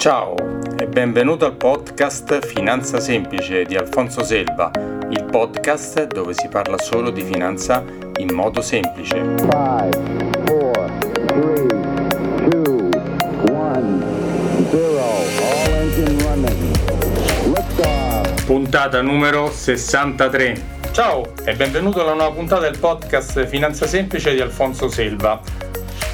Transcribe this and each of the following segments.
Ciao e benvenuto al podcast Finanza Semplice di Alfonso Selva, il podcast dove si parla solo di finanza in modo semplice. Five, four, three, two, one, Puntata numero 63. Ciao e benvenuto alla nuova puntata del podcast Finanza Semplice di Alfonso Selva.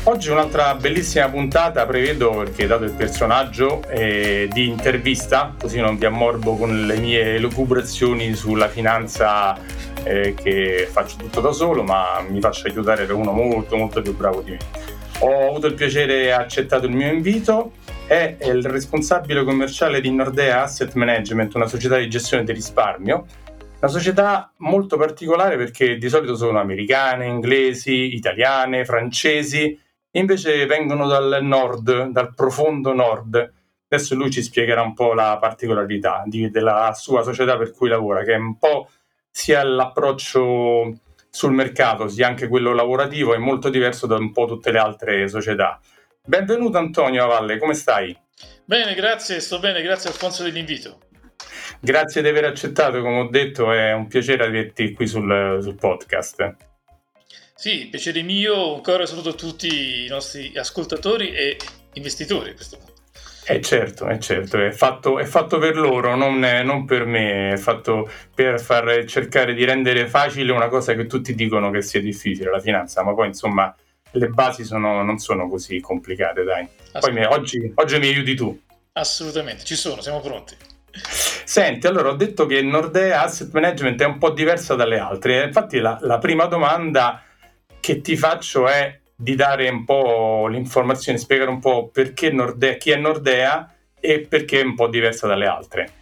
Oggi un'altra bellissima puntata prevedo perché dato il personaggio eh, di intervista, così non vi ammorbo con le mie lucubrazioni sulla finanza eh, che faccio tutto da solo, ma mi faccio aiutare da uno molto molto più bravo di me. Ho avuto il piacere e accettato il mio invito, è il responsabile commerciale di Nordea Asset Management, una società di gestione del risparmio, una società molto particolare perché di solito sono americane, inglesi, italiane, francesi invece vengono dal nord, dal profondo nord. Adesso lui ci spiegherà un po' la particolarità di, della sua società per cui lavora, che è un po' sia l'approccio sul mercato, sia anche quello lavorativo, è molto diverso da un po' tutte le altre società. Benvenuto Antonio Avalle, come stai? Bene, grazie, sto bene, grazie Alfonso dell'invito. Grazie di aver accettato, come ho detto, è un piacere averti qui sul, sul podcast. Sì, piacere mio, ancora saluto tutti i nostri ascoltatori e investitori a questo punto. Eh certo, è certo, è fatto, è fatto per loro, non, non, per me, è fatto per far cercare di rendere facile una cosa che tutti dicono che sia difficile, la finanza, ma poi insomma le basi sono, non sono così complicate, dai. Poi mi, oggi, oggi mi aiuti tu. Assolutamente, ci sono, siamo pronti. Senti, allora ho detto che Nordea Asset Management è un po' diversa dalle altre, infatti la, la prima domanda che ti faccio è di dare un po' l'informazione, spiegare un po' perché Nordea, chi è Nordea e perché è un po' diversa dalle altre.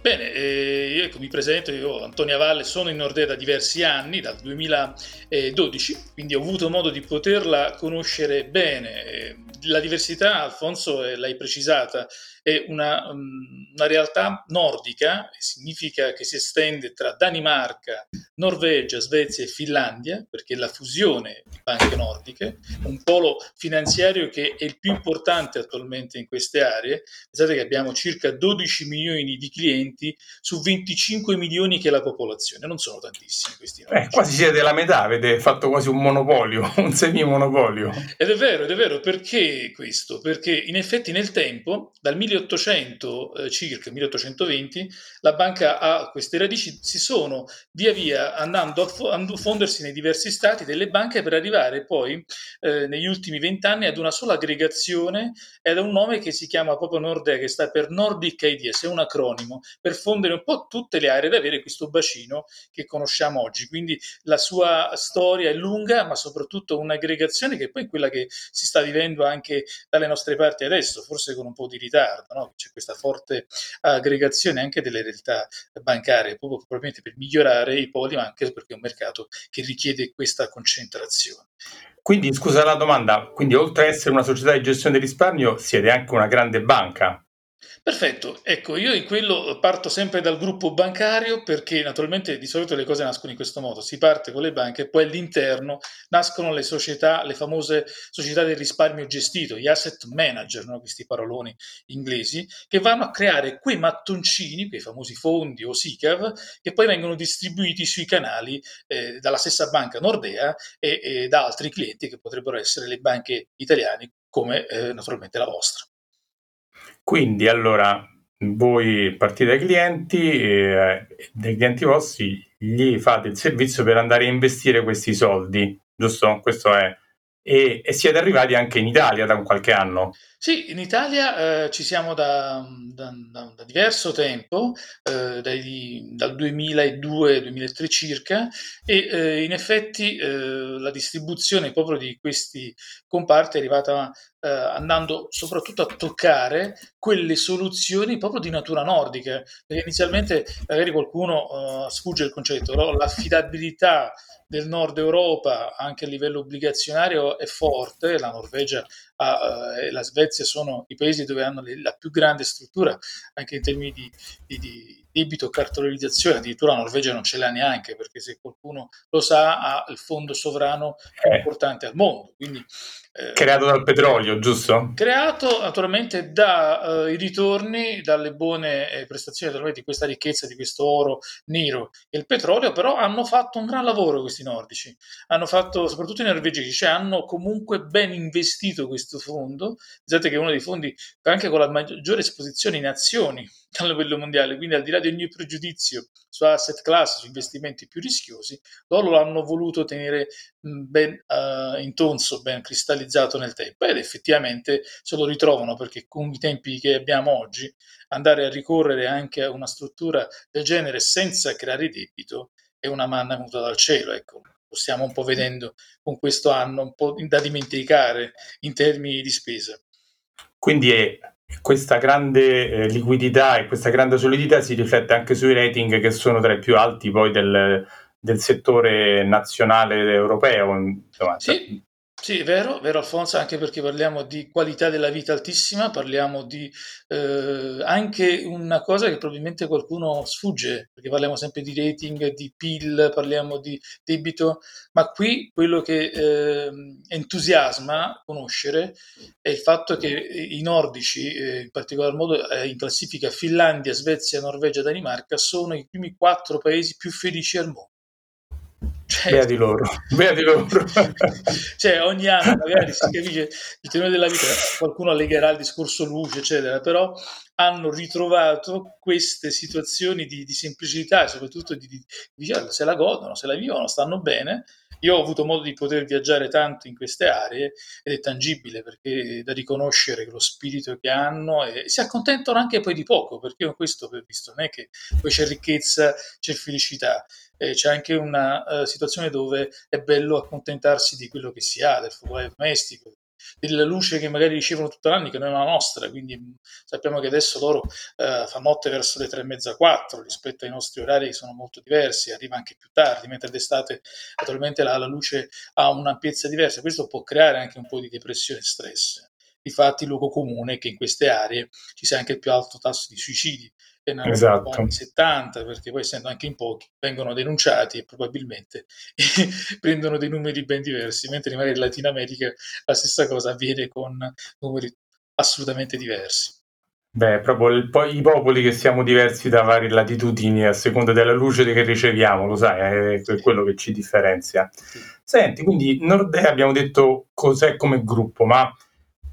Bene, eh, io ecco, mi presento, io Antonio Valle, sono in Nordea da diversi anni, dal 2012, quindi ho avuto modo di poterla conoscere bene. La diversità, Alfonso, eh, l'hai precisata, è una, um, una, realtà nordica, significa che si estende tra Danimarca, Norvegia, Svezia e Finlandia, perché la fusione di banche nordiche, un polo finanziario che è il più importante attualmente in queste aree. Pensate che abbiamo circa 12 milioni di clienti su 25 milioni che è la popolazione, non sono tantissimi questi. Eh, quasi siete la metà, avete fatto quasi un monopolio, un semi-monopolio. Ed è vero, ed è vero, perché questo? Perché in effetti nel tempo, dal 1800 1800 eh, circa, 1820, la banca ha queste radici, si sono via via andando a fondersi nei diversi stati delle banche per arrivare poi eh, negli ultimi vent'anni ad una sola aggregazione ed a un nome che si chiama proprio Nordea, che sta per Nordic Ideas, è un acronimo, per fondere un po' tutte le aree ed avere questo bacino che conosciamo oggi. Quindi la sua storia è lunga, ma soprattutto un'aggregazione che poi è quella che si sta vivendo anche dalle nostre parti adesso, forse con un po' di ritardo no? c'è questa forte aggregazione anche delle realtà bancarie, proprio probabilmente per migliorare i poli, ma anche perché è un mercato che richiede questa concentrazione. Quindi, scusa la domanda, quindi oltre ad essere una società di gestione del risparmio, siete anche una grande banca? Perfetto, ecco, io in quello parto sempre dal gruppo bancario perché naturalmente di solito le cose nascono in questo modo, si parte con le banche e poi all'interno nascono le società, le famose società del risparmio gestito, gli asset manager, no? questi paroloni inglesi, che vanno a creare quei mattoncini, quei famosi fondi o SICAV, che poi vengono distribuiti sui canali eh, dalla stessa banca Nordea e, e, da altri clienti che potrebbero essere le banche italiane come eh, naturalmente la vostra. Quindi allora voi partite dai clienti, eh, dai clienti vostri, gli fate il servizio per andare a investire questi soldi, giusto? Questo è. E, e siete arrivati anche in Italia da qualche anno. Sì, in Italia eh, ci siamo da, da, da, da diverso tempo, eh, dai, dal 2002-2003 circa, e eh, in effetti eh, la distribuzione proprio di questi comparti è arrivata eh, andando soprattutto a toccare quelle soluzioni proprio di natura nordica, perché inizialmente magari qualcuno eh, sfugge il concetto, però l'affidabilità del nord Europa anche a livello obbligazionario è forte, la Norvegia a, eh, la Svezia sono i paesi dove hanno le, la più grande struttura anche in termini di, di, di debito cartolarizzazione, addirittura la Norvegia non ce l'ha neanche perché se qualcuno lo sa ha il fondo sovrano più eh. importante al mondo. Quindi, eh, creato dal petrolio, giusto? Creato naturalmente dai eh, ritorni, dalle buone eh, prestazioni di questa ricchezza, di questo oro nero e il petrolio, però hanno fatto un gran lavoro questi nordici, hanno fatto soprattutto i norvegesi, cioè hanno comunque ben investito questo fondo, pensate che è uno dei fondi anche con la maggiore esposizione in azioni a livello mondiale, quindi al di là di ogni pregiudizio su asset class, su investimenti più rischiosi, loro l'hanno voluto tenere ben uh, intonso, ben cristallizzato nel tempo ed effettivamente se lo ritrovano perché con i tempi che abbiamo oggi andare a ricorrere anche a una struttura del genere senza creare debito è una manna venuta dal cielo, ecco. Lo stiamo un po' vedendo con questo anno, un po' da dimenticare in termini di spesa. Quindi è questa grande eh, liquidità e questa grande solidità si riflette anche sui rating che sono tra i più alti poi del, del settore nazionale europeo. Insomma, sì, sì, è vero, vero Alfonso, anche perché parliamo di qualità della vita altissima, parliamo di eh, anche una cosa che probabilmente qualcuno sfugge, perché parliamo sempre di rating, di PIL, parliamo di debito, ma qui quello che eh, entusiasma conoscere è il fatto che i nordici, eh, in particolar modo eh, in classifica Finlandia, Svezia, Norvegia, Danimarca, sono i primi quattro paesi più felici al mondo. Cioè, Beati loro, beati loro. cioè, ogni anno magari si capisce il tenore della vita, qualcuno allegherà il discorso luce, eccetera, però hanno ritrovato queste situazioni di, di semplicità e soprattutto di, di, di, se la godono, se la vivono, stanno bene. Io ho avuto modo di poter viaggiare tanto in queste aree ed è tangibile perché è da riconoscere lo spirito che hanno e si accontentano anche poi di poco perché questo ho visto, non è che poi c'è ricchezza, c'è felicità eh, c'è anche una uh, situazione dove è bello accontentarsi di quello che si ha, del focolare domestico, della luce che magari ricevono tutto l'anno, che non è la nostra, quindi mm, sappiamo che adesso loro uh, fa notte verso le tre e mezza, quattro, rispetto ai nostri orari che sono molto diversi, arriva anche più tardi, mentre d'estate naturalmente la, la luce ha un'ampiezza diversa, questo può creare anche un po' di depressione e stress. Difatti, il luogo comune è che in queste aree ci sia anche il più alto tasso di suicidi, nel esatto. anni 70, perché poi essendo anche in pochi vengono denunciati e probabilmente prendono dei numeri ben diversi, mentre magari in Latino America la stessa cosa avviene con numeri assolutamente diversi. Beh, proprio il, poi i popoli che siamo diversi da varie latitudini a seconda della luce che riceviamo, lo sai, è quello che ci differenzia. Senti, quindi Nordea abbiamo detto cos'è come gruppo, ma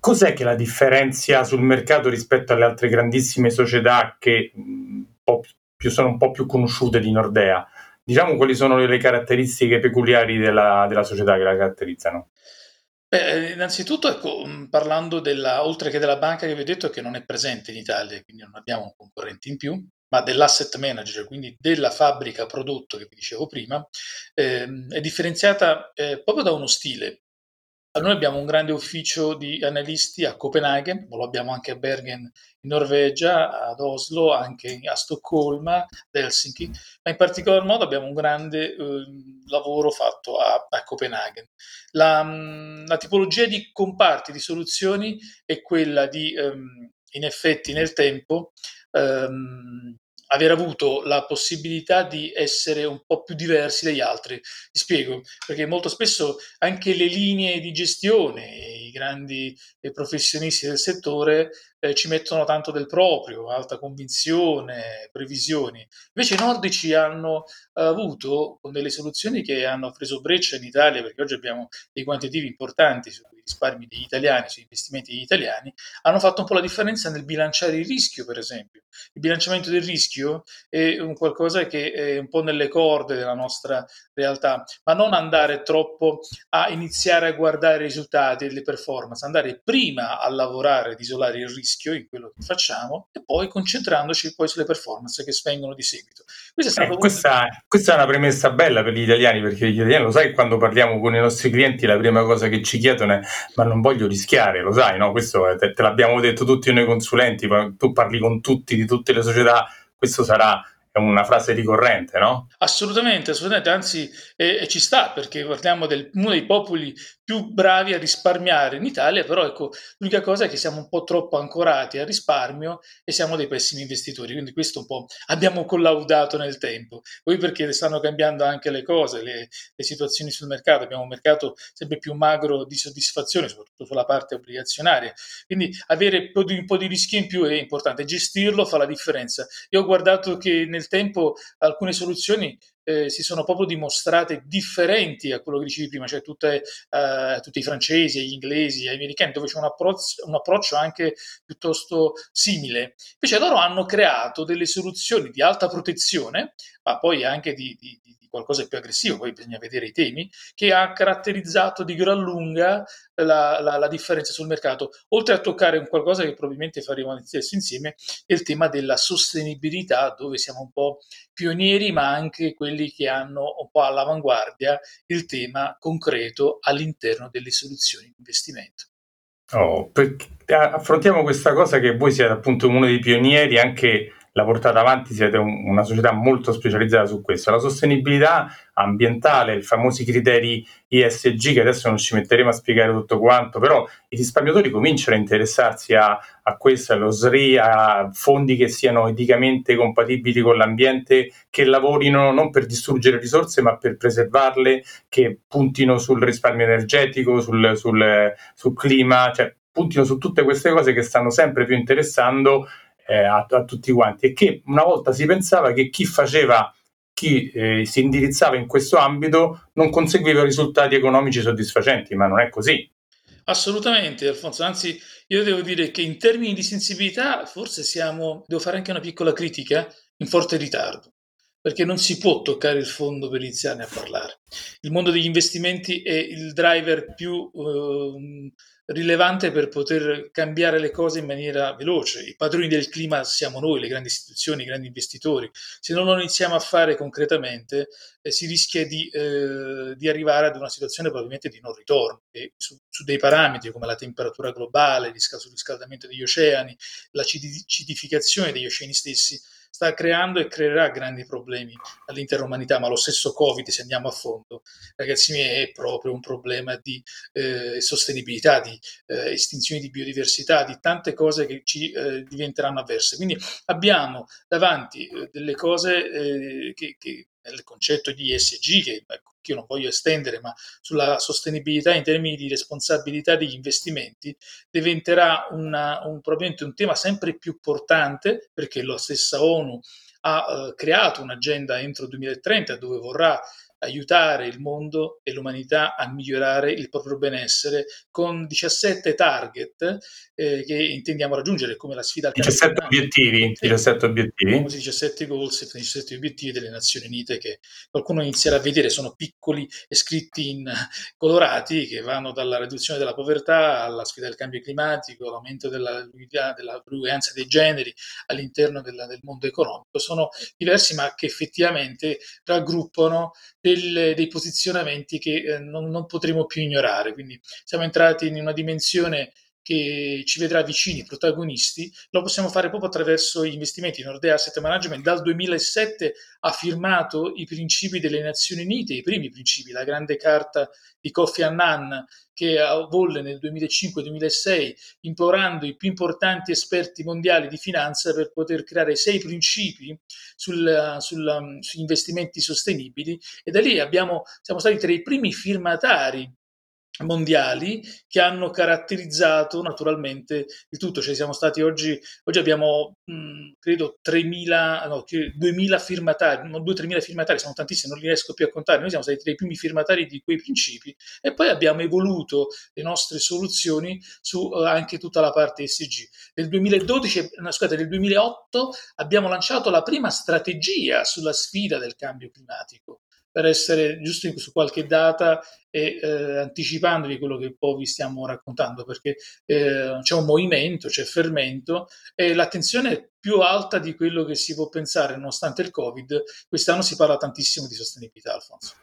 cos'è che la differenzia sul mercato rispetto alle altre grandissime società che un più, sono un po' più conosciute di Nordea? Diciamo quali sono le caratteristiche peculiari della, della società che la caratterizzano? Beh, innanzitutto, ecco, parlando della, oltre che della banca che vi ho detto che non è presente in Italia, quindi non abbiamo un concorrente in più, ma dell'asset manager, quindi della fabbrica prodotto che vi dicevo prima, ehm, è differenziata eh, proprio da uno stile. Noi abbiamo un grande ufficio di analisti a Copenaghen, lo abbiamo anche a Bergen in Norvegia, ad Oslo, anche a Stoccolma, ad Helsinki, ma in particolar modo abbiamo un grande eh, lavoro fatto a, a Copenaghen. La, mm, la, tipologia di comparti, di soluzioni è quella di, um, in effetti nel tempo, um, aver avuto la possibilità di essere un po' più diversi dagli altri. Ti spiego, perché molto spesso anche le linee di gestione, grandi eh, professionisti del settore eh, ci mettono tanto del proprio, alta convinzione, previsioni. Invece i nordici hanno eh, avuto con delle soluzioni che hanno preso breccia in Italia, perché oggi abbiamo dei quantitativi importanti sui risparmi degli italiani, sugli investimenti degli italiani, hanno fatto un po' la differenza nel bilanciare il rischio, per esempio. Il bilanciamento del rischio è un qualcosa che è un po' nelle corde della nostra realtà, ma non andare troppo a iniziare a guardare i risultati le performance, andare prima a lavorare ad isolare il rischio in quello che facciamo e poi concentrandoci poi sulle performance che svengono di seguito. Questa è, eh, questa, questa è una premessa bella per gli italiani, perché gli italiani lo sai quando parliamo con i nostri clienti la prima cosa che ci chiedono è ma non voglio rischiare, lo sai, no? Questo te, te l'abbiamo detto tutti noi consulenti, tu parli con tutti di tutte le società, questo sarà è una frase ricorrente, no? Assolutamente, assolutamente, anzi eh, ci sta perché parliamo di uno dei popoli più bravi a risparmiare in Italia, però ecco, l'unica cosa è che siamo un po' troppo ancorati al risparmio e siamo dei pessimi investitori, quindi questo un po' abbiamo collaudato nel tempo. Poi perché stanno cambiando anche le cose, le, le situazioni sul mercato, abbiamo un mercato sempre più magro di soddisfazione, soprattutto sulla parte obbligazionaria, quindi avere un po' di, un po di rischio in più è importante, gestirlo fa la differenza. Io ho guardato che nel tempo alcune soluzioni eh, si sono proprio dimostrate differenti a quello che dicevi prima, cioè tutte, eh, tutti i francesi, gli inglesi, gli americani, dove c'è un, approccio, un approccio anche piuttosto simile. Invece loro hanno creato delle soluzioni di alta protezione, ma poi anche di, di, di qualcosa di più aggressivo, poi bisogna vedere i temi, che ha caratterizzato di gran lunga la, la, la, differenza sul mercato, oltre a toccare un qualcosa che probabilmente faremo stesso insieme, è il tema della sostenibilità, dove siamo un po' pionieri, ma anche quelli che hanno un po' all'avanguardia il tema concreto all'interno delle soluzioni di investimento. Oh, affrontiamo questa cosa che voi siete appunto uno dei pionieri anche la portate avanti, siete un, una società molto specializzata su questo. La sostenibilità ambientale, i famosi criteri ISG, che adesso non ci metteremo a spiegare tutto quanto, però i risparmiatori cominciano a interessarsi a, a questo, allo SRI, a fondi che siano eticamente compatibili con l'ambiente, che lavorino non per distruggere risorse, ma per preservarle, che puntino sul risparmio energetico, sul, sul, sul clima, cioè puntino su tutte queste cose che stanno sempre più interessando eh, a, a, tutti quanti e che una volta si pensava che chi faceva chi eh, si indirizzava in questo ambito non conseguiva risultati economici soddisfacenti, ma non è così. Assolutamente, Alfonso. Anzi, io devo dire che in termini di sensibilità, forse siamo, devo fare anche una piccola critica, in forte ritardo, perché non si può toccare il fondo per iniziarne a parlare. Il mondo degli investimenti è il driver più eh, rilevante per poter cambiare le cose in maniera veloce. I padroni del clima siamo noi, le grandi istituzioni, i grandi investitori. Se non lo iniziamo a fare concretamente, eh, si rischia di, eh, di, arrivare ad una situazione probabilmente di non ritorno. Su, su, dei parametri come la temperatura globale, il riscaldamento degli oceani, la acidificazione degli oceani stessi, sta creando e creerà grandi problemi all'intera umanità, ma lo stesso Covid, se andiamo a fondo, ragazzi miei, è proprio un problema di eh, sostenibilità, di eh, estinzione di biodiversità, di tante cose che ci eh, diventeranno avverse. Quindi abbiamo davanti eh, delle cose eh, che, che nel concetto di ESG, che ecco, io non voglio estendere, ma sulla sostenibilità in termini di responsabilità degli investimenti, diventerà una, un, probabilmente un tema sempre più importante perché la stessa ONU ha eh, creato un'agenda entro il 2030 dove vorrà aiutare il mondo e l'umanità a migliorare il proprio benessere con 17 target eh, che intendiamo raggiungere come la sfida 17 obiettivi, sì, 17 obiettivi. 17 goals, 17 obiettivi delle Nazioni Unite che qualcuno inizierà a vedere, sono piccoli e scritti in colorati che vanno dalla riduzione della povertà alla sfida del cambio climatico, all'aumento della dell'uguaglianza dei generi all'interno della, del mondo economico. Sono diversi ma che effettivamente raggruppano del, dei posizionamenti che eh, non, non potremo più ignorare. Quindi siamo entrati in una dimensione che ci vedrà vicini, protagonisti, lo possiamo fare proprio attraverso gli investimenti. Nordea Asset Management dal 2007 ha firmato i principi delle Nazioni Unite, i primi principi, la grande carta di Kofi Annan che volle nel 2005-2006 implorando i più importanti esperti mondiali di finanza per poter creare sei principi sul, sul, sugli investimenti sostenibili e da lì abbiamo, siamo stati tra i primi firmatari mondiali che hanno caratterizzato naturalmente il tutto. Cioè siamo stati oggi, oggi abbiamo mh, credo 3.000, no, 2.000 firmatari, non 2-3.000 firmatari, sono tantissimi, non li riesco più a contare. Noi siamo stati tra i primi firmatari di quei principi e poi abbiamo evoluto le nostre soluzioni su uh, anche tutta la parte ESG. Nel 2012, no, scusate, nel 2008 abbiamo lanciato la prima strategia sulla sfida del cambio climatico per essere giusto su qualche data e eh, anticipandovi quello che poi vi stiamo raccontando, perché eh, c'è un movimento, c'è fermento e l'attenzione è più alta di quello che si può pensare, nonostante il Covid. Quest'anno si parla tantissimo di sostenibilità, Alfonso.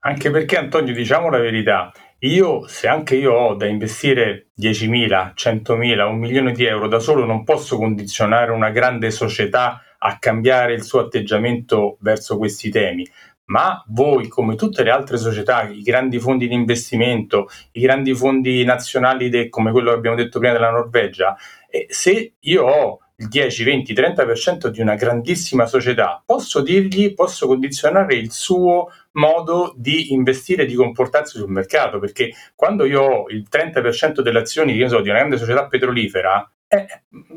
Anche perché, Antonio, diciamo la verità, io, se anche io ho da investire 10.000, 100.000, un milione di euro da solo, non posso condizionare una grande società a cambiare il suo atteggiamento verso questi temi ma voi, come tutte le altre società, i grandi fondi di investimento, i grandi fondi nazionali de, come quello che abbiamo detto prima della Norvegia, eh, se io ho il 10, 20, 30% di una grandissima società, posso dirgli, posso condizionare il suo modo di investire di comportarsi sul mercato, perché quando io ho il 30% delle azioni so, di una grande società petrolifera, eh,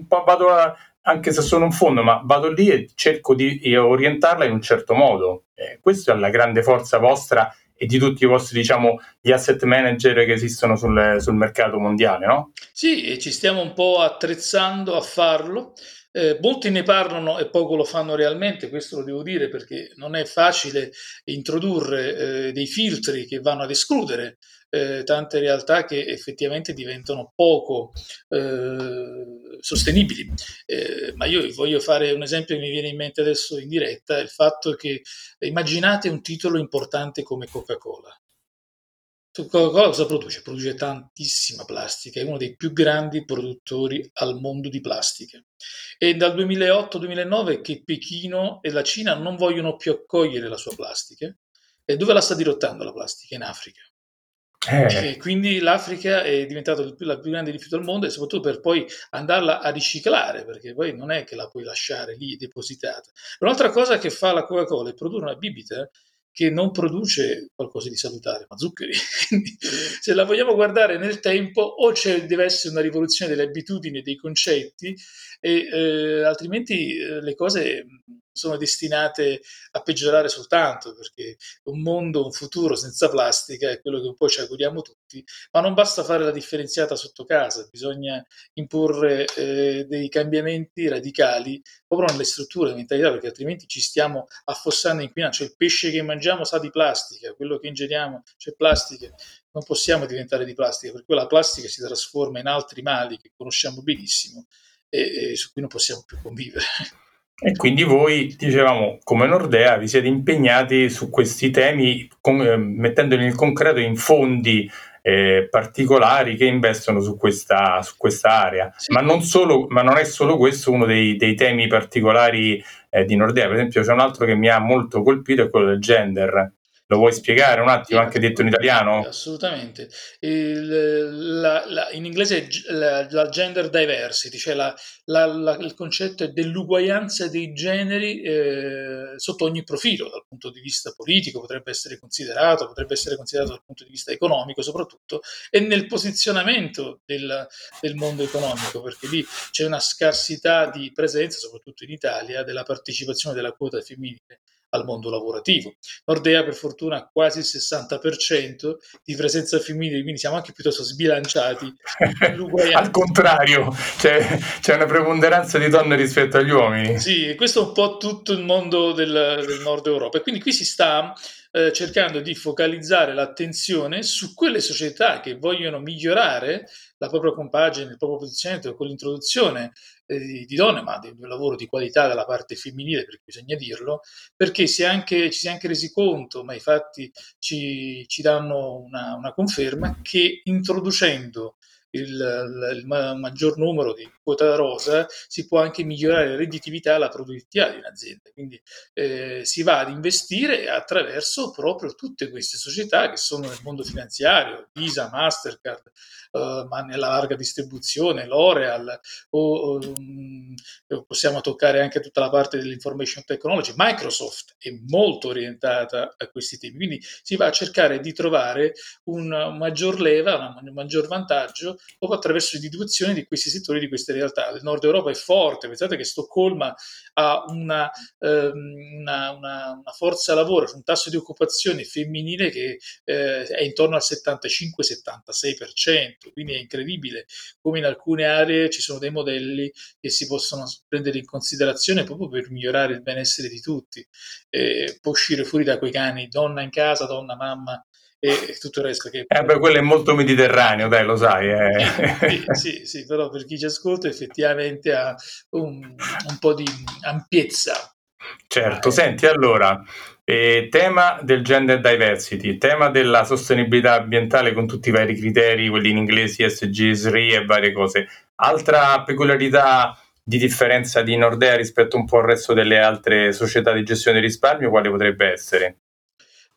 vado a, anche se sono un fondo, ma vado lì e cerco di orientarla in un certo modo. Eh, questa è la grande forza vostra e di tutti i vostri, diciamo, gli asset manager che esistono sul, sul mercato mondiale, no? Sì, e ci stiamo un po' attrezzando a farlo. Eh, molti ne parlano e poco lo fanno realmente, questo lo devo dire perché non è facile introdurre eh, dei filtri che vanno ad escludere eh, tante realtà che effettivamente diventano poco eh, sostenibili. Eh, ma io voglio fare un esempio che mi viene in mente adesso in diretta, il fatto che immaginate un titolo importante come Coca-Cola. Coca-Cola cosa produce? Produce tantissima plastica, è uno dei più grandi produttori al mondo di plastica. E dal 2008-2009 che Pechino e la Cina non vogliono più accogliere la sua plastica. E dove la sta dirottando la plastica? In Africa. Eh. E quindi l'Africa è diventata il più, la più grande rifiuto al mondo e soprattutto per poi andarla a riciclare, perché poi non è che la puoi lasciare lì depositata. Un'altra cosa che fa la Coca-Cola è produrre una bibita che non produce qualcosa di salutare, ma zuccheri. Quindi, se la vogliamo guardare nel tempo, o deve essere una rivoluzione delle abitudini e dei concetti, e, eh, altrimenti eh, le cose sono destinate a peggiorare soltanto, perché un mondo, un futuro senza plastica è quello che un po' ci auguriamo tutti, ma non basta fare la differenziata sotto casa, bisogna imporre eh, dei cambiamenti radicali proprio nelle strutture, nella mentalità, perché altrimenti ci stiamo affossando in inquinando, cioè il pesce che mangiamo sa di plastica, quello che ingeriamo c'è plastica, non possiamo diventare di plastica, perché la plastica si trasforma in altri mali che conosciamo benissimo e, e su cui non possiamo più convivere. E quindi voi, dicevamo, come Nordea vi siete impegnati su questi temi, con, eh, mettendoli in concreto in fondi eh, particolari che investono su questa, su questa area. Sì. Ma, non solo, ma, non è solo questo uno dei, dei temi particolari eh, di Nordea. Per esempio, c'è un altro che mi ha molto colpito, è quello del gender. Lo vuoi spiegare un attimo, anche detto in italiano? Assolutamente. Il, la, la, in inglese la, la, gender diversity, cioè il concetto è dell'uguaglianza dei generi eh, sotto ogni profilo, dal punto di vista politico potrebbe essere considerato, potrebbe essere considerato dal punto di vista economico soprattutto, e nel posizionamento del, del mondo economico, perché lì c'è una scarsità di presenza, soprattutto in Italia, della partecipazione della quota femminile al mondo lavorativo. Nordea per fortuna ha quasi il 60% di presenza femminile, quindi siamo anche piuttosto sbilanciati. al contrario, c'è, c'è, una preponderanza di donne rispetto agli uomini. Sì, questo è un po' tutto il mondo del, del nord Europa e quindi qui si sta eh, cercando di focalizzare l'attenzione su quelle società che vogliono migliorare la propria compagine, il proprio posizionamento con l'introduzione eh, di donne, ma di un lavoro di qualità dalla parte femminile, perché bisogna dirlo, perché si anche, ci si è anche resi conto, ma i fatti ci, ci danno una, una conferma, che introducendo il, il, maggior numero di quota rosa, si può anche migliorare la redditività e la produttività di un'azienda. Quindi eh, si va ad investire attraverso proprio tutte queste società che sono nel mondo finanziario, Visa, Mastercard, eh, ma nella larga distribuzione, L'Oreal, o, o um, possiamo toccare anche tutta la parte dell'information technology. Microsoft è molto orientata a questi temi, quindi si va a cercare di trovare un maggior leva, un maggior vantaggio proprio attraverso l'individuazione di questi settori, di queste realtà. Il nord Europa è forte, pensate che Stoccolma ha una, ehm, una, una, una forza lavoro, un tasso di occupazione femminile che eh, è intorno al 75-76%, quindi è incredibile come in alcune aree ci sono dei modelli che si possono prendere in considerazione proprio per migliorare il benessere di tutti. Eh, può uscire fuori da quei cani, donna in casa, donna, mamma, e tutto il resto che... Eh beh, quello è molto mediterraneo, dai, lo sai. Eh. sì, sì, sì, però per chi ci ascolta effettivamente ha un, un po' di ampiezza. Certo, senti, allora, eh, tema del gender diversity, tema della sostenibilità ambientale con tutti i vari criteri, quelli in inglese, SG, SRI e varie cose. Altra peculiarità di differenza di Nordea rispetto un po' al resto delle altre società di gestione del risparmio, quale potrebbe essere?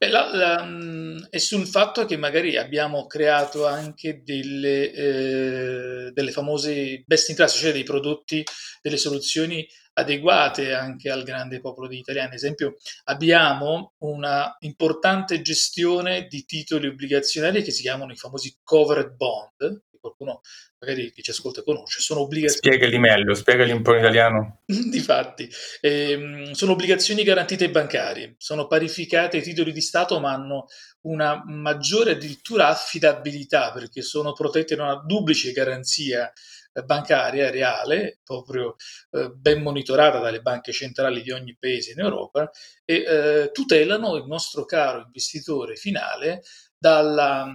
La, la, è sul fatto che magari abbiamo creato anche delle, eh, delle famose best in class, cioè dei prodotti, delle soluzioni adeguate anche al grande popolo di italiani. Ad esempio, abbiamo una importante gestione di titoli obbligazionari che si chiamano i famosi covered bond, qualcuno magari chi ci ascolta conosce, sono obbligazioni. Spiegali meglio, spiegali un po' in italiano. Difatti, ehm, sono obbligazioni garantite bancarie, sono parificate ai titoli di Stato, ma hanno una maggiore addirittura affidabilità perché sono protette da una duplice garanzia eh, bancaria reale, proprio eh, ben monitorata dalle banche centrali di ogni paese in Europa e eh, tutelano il nostro caro investitore finale dalla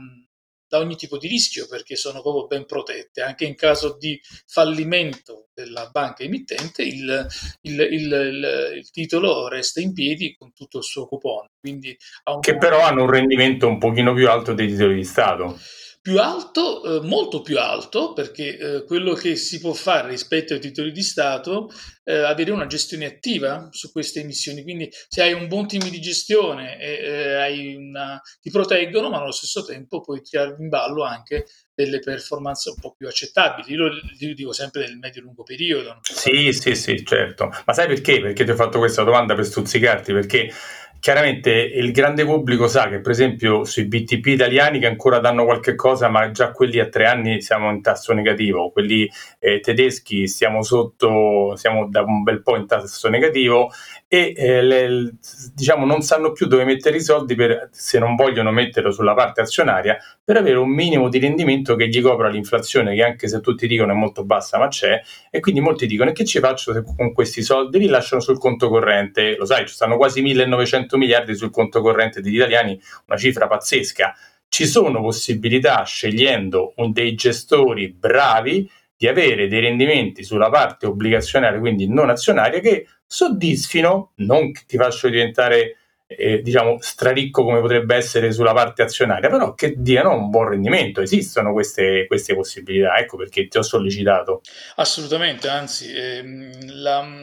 da ogni tipo di rischio perché sono proprio ben protette. Anche in caso di fallimento della banca emittente, il, il, il, il titolo resta in piedi con tutto il suo coupon. Un... Che però hanno un rendimento un pochino più alto dei titoli di Stato più alto, eh, molto più alto, perché eh, quello che si può fare rispetto ai titoli di Stato è eh, avere una gestione attiva su queste emissioni. Quindi se hai un buon team di gestione e una, ti proteggono, ma allo stesso tempo puoi tirare in ballo anche delle performance un po' più accettabili. Io lo dico sempre nel medio-lungo periodo. Sì, sì, sì, certo. Ma sai perché? Perché ti ho fatto questa domanda per stuzzicarti? Perché chiaramente il grande pubblico sa che per esempio sui BTP italiani che ancora danno qualche cosa ma già quelli a tre anni siamo in tasso negativo. Quelli eh, tedeschi stiamo sotto siamo da un bel po' in tasso negativo e eh, le, diciamo non sanno più dove mettere i soldi per, se non vogliono metterlo sulla parte azionaria per avere un minimo di rendimento che gli copra l'inflazione che anche se tutti dicono è molto bassa ma c'è e quindi molti dicono e che ci faccio con questi soldi li lasciano sul conto corrente lo sai ci stanno quasi 1900 miliardi sul conto corrente degli italiani, una cifra pazzesca. Ci sono possibilità, scegliendo dei gestori bravi, di avere dei rendimenti sulla parte obbligazionaria, quindi non azionaria, che soddisfino, non che ti faccio diventare eh, diciamo straricco come potrebbe essere sulla parte azionaria, però che diano un buon rendimento. Esistono queste, queste possibilità, ecco perché ti ho sollecitato. Assolutamente, anzi, ehm, la,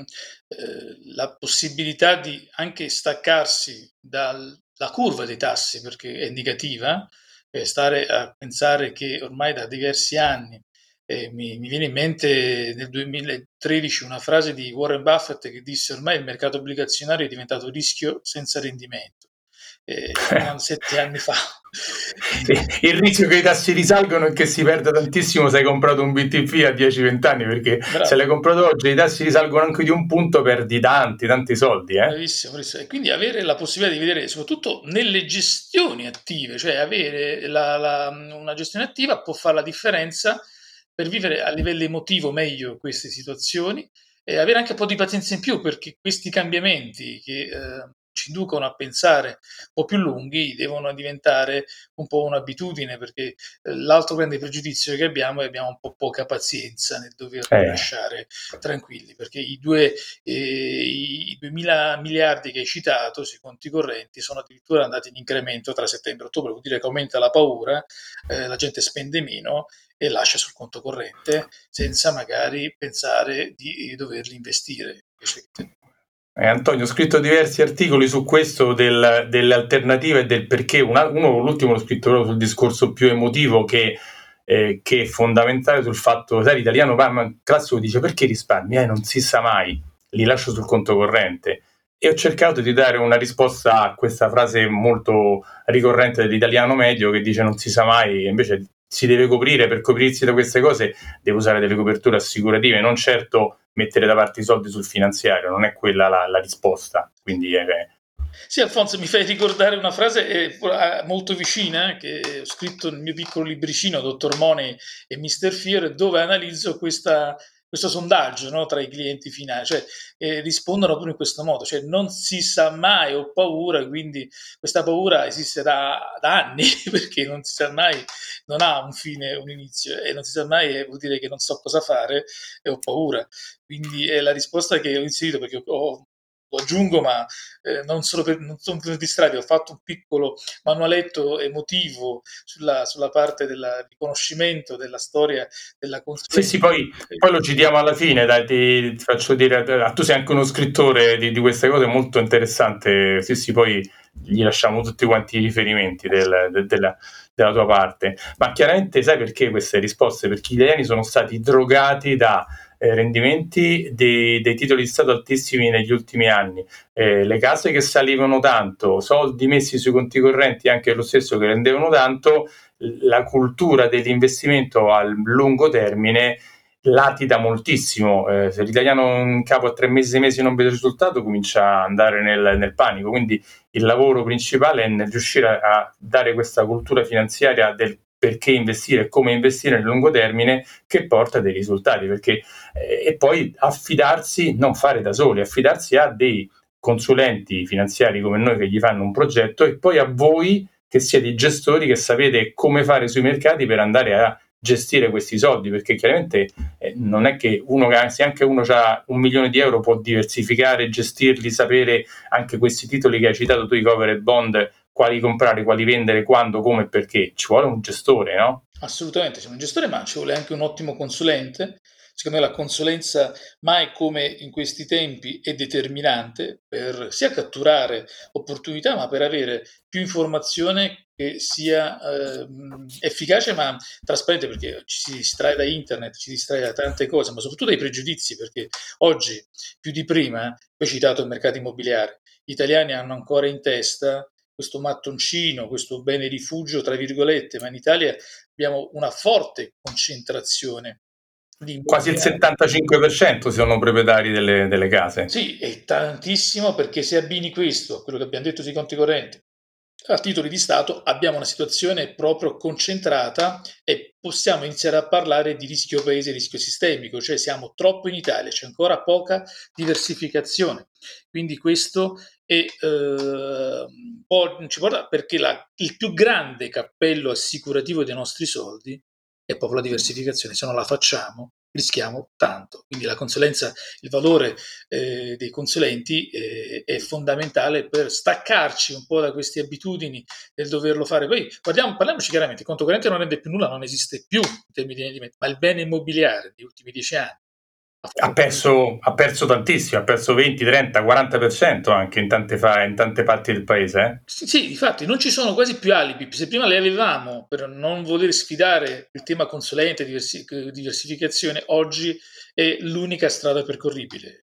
eh, la possibilità di anche staccarsi dalla curva dei tassi perché è negativa, eh, stare a pensare che ormai da diversi anni eh, mi, mi, viene in mente nel 2013 una frase di Warren Buffett che disse ormai il mercato obbligazionario è diventato rischio senza rendimento eh, sette anni fa. il rischio che i tassi risalgono è che si perda tantissimo se hai comprato un BTP a 10-20 anni, perché Bravo. se l'hai comprato oggi i tassi risalgono anche di un punto, perdi tanti, tanti soldi. Eh? Bravissimo, bravissimo. E quindi avere la possibilità di vedere, soprattutto nelle gestioni attive, cioè avere la, la, una gestione attiva può fare la differenza per vivere a livello emotivo meglio queste situazioni e avere anche un po' di pazienza in più perché questi cambiamenti che eh, ci inducono a pensare un po' più lunghi devono diventare un po' un'abitudine perché eh, l'altro grande pregiudizio che abbiamo è che abbiamo un po' poca pazienza nel dover eh. lasciare tranquilli perché i, due, eh, i 2000 miliardi che hai citato sui conti correnti sono addirittura andati in incremento tra settembre e ottobre vuol dire che aumenta la paura eh, la gente spende meno e lascia sul conto corrente senza magari pensare di doverli investire eh, Antonio, ho scritto diversi articoli su questo del, delle alternative e del perché. Una, uno, l'ultimo, l'ho scritto proprio sul discorso più emotivo che, eh, che è fondamentale sul fatto, sai, l'italiano parla classico dice perché risparmi? Eh, non si sa mai, li lascio sul conto corrente. E ho cercato di dare una risposta a questa frase molto ricorrente dell'italiano medio che dice non si sa mai, invece si deve coprire, per coprirsi da queste cose deve usare delle coperture assicurative, non certo mettere da parte i soldi sul finanziario, non è quella la, la risposta. Quindi è, sì, Alfonso, mi fai ricordare una frase eh, molto vicina che ho scritto nel mio piccolo libricino Dottor Money e Mr. Fear, dove analizzo questa, questo sondaggio no, tra i clienti finali, cioè eh, rispondono proprio in questo modo, cioè non si sa mai, ho paura, quindi questa paura esiste da, da anni perché non si sa mai, non ha un fine, un inizio e non si sa mai eh, vuol dire che non so cosa fare e ho paura. Quindi è la risposta che ho inserito perché ho lo aggiungo, ma eh, non solo per, non sono per distrarvi, ho fatto un piccolo manualetto emotivo sulla, sulla parte del riconoscimento della storia della consulenza. Sì, sì, poi, poi, lo citiamo alla fine, dai, ti, ti faccio dire, tu sei anche uno scrittore di, di queste cose molto interessante, sì, sì, poi gli lasciamo tutti quanti i riferimenti del, del, della, della tua parte. Ma chiaramente sai perché queste risposte? Perché gli italiani sono stati drogati da eh, rendimenti dei, dei, titoli di Stato altissimi negli ultimi anni, eh, le case che salivano tanto, soldi messi sui conti correnti anche lo stesso che rendevano tanto, la cultura dell'investimento a lungo termine latita moltissimo. Eh, se l'italiano in capo a tre mesi, sei mesi non vede risultato, comincia ad andare nel, nel, panico. Quindi il lavoro principale è nel riuscire a, a dare questa cultura finanziaria del perché investire e come investire nel lungo termine che porta dei risultati perché, eh, e poi affidarsi, non fare da soli, affidarsi a dei consulenti finanziari come noi che gli fanno un progetto e poi a voi che siete i gestori che sapete come fare sui mercati per andare a gestire questi soldi perché chiaramente eh, non è che uno se anche uno ha un milione di euro può diversificare, gestirli, sapere anche questi titoli che hai citato tu, i covered bond quali comprare, quali vendere, quando, come e perché. Ci vuole un gestore, no? Assolutamente, c'è un gestore, ma ci vuole anche un ottimo consulente. Secondo me la consulenza, mai come in questi tempi, è determinante per sia catturare opportunità, ma per avere più informazione che sia eh, efficace ma trasparente, perché ci si distrae da internet, ci si distrae da tante cose, ma soprattutto dai pregiudizi, perché oggi più di prima, ho citato il mercato immobiliare, gli italiani hanno ancora in testa questo mattoncino, questo bene rifugio, tra virgolette, ma in Italia abbiamo una forte concentrazione. Quasi il 75% sono proprietari delle, delle case. Sì, è tantissimo perché se abbini questo a quello che abbiamo detto sui conti correnti, a titoli di Stato abbiamo una situazione proprio concentrata e possiamo iniziare a parlare di rischio paese, rischio sistemico, cioè siamo troppo in Italia, c'è ancora poca diversificazione. Quindi questo è, eh, ci porta perché la, il più grande cappello assicurativo dei nostri soldi è proprio la diversificazione. Se non la facciamo, rischiamo tanto. Quindi la consulenza, il valore eh, dei consulenti eh, è fondamentale per staccarci un po' da queste abitudini del doverlo fare. Poi guardiamo, parliamoci chiaramente, il conto corrente non rende più nulla, non esiste più in termini di rendimento, ma il bene immobiliare negli ultimi dieci anni ha perso, ha perso, tantissimo, ha perso 20, 30, 40% anche in tante, fa- in tante parti del paese. Eh? Sì, sì, infatti non ci sono quasi più alibi. Se prima le avevamo per non voler sfidare il tema consulente, diversi- diversificazione, oggi è l'unica strada percorribile.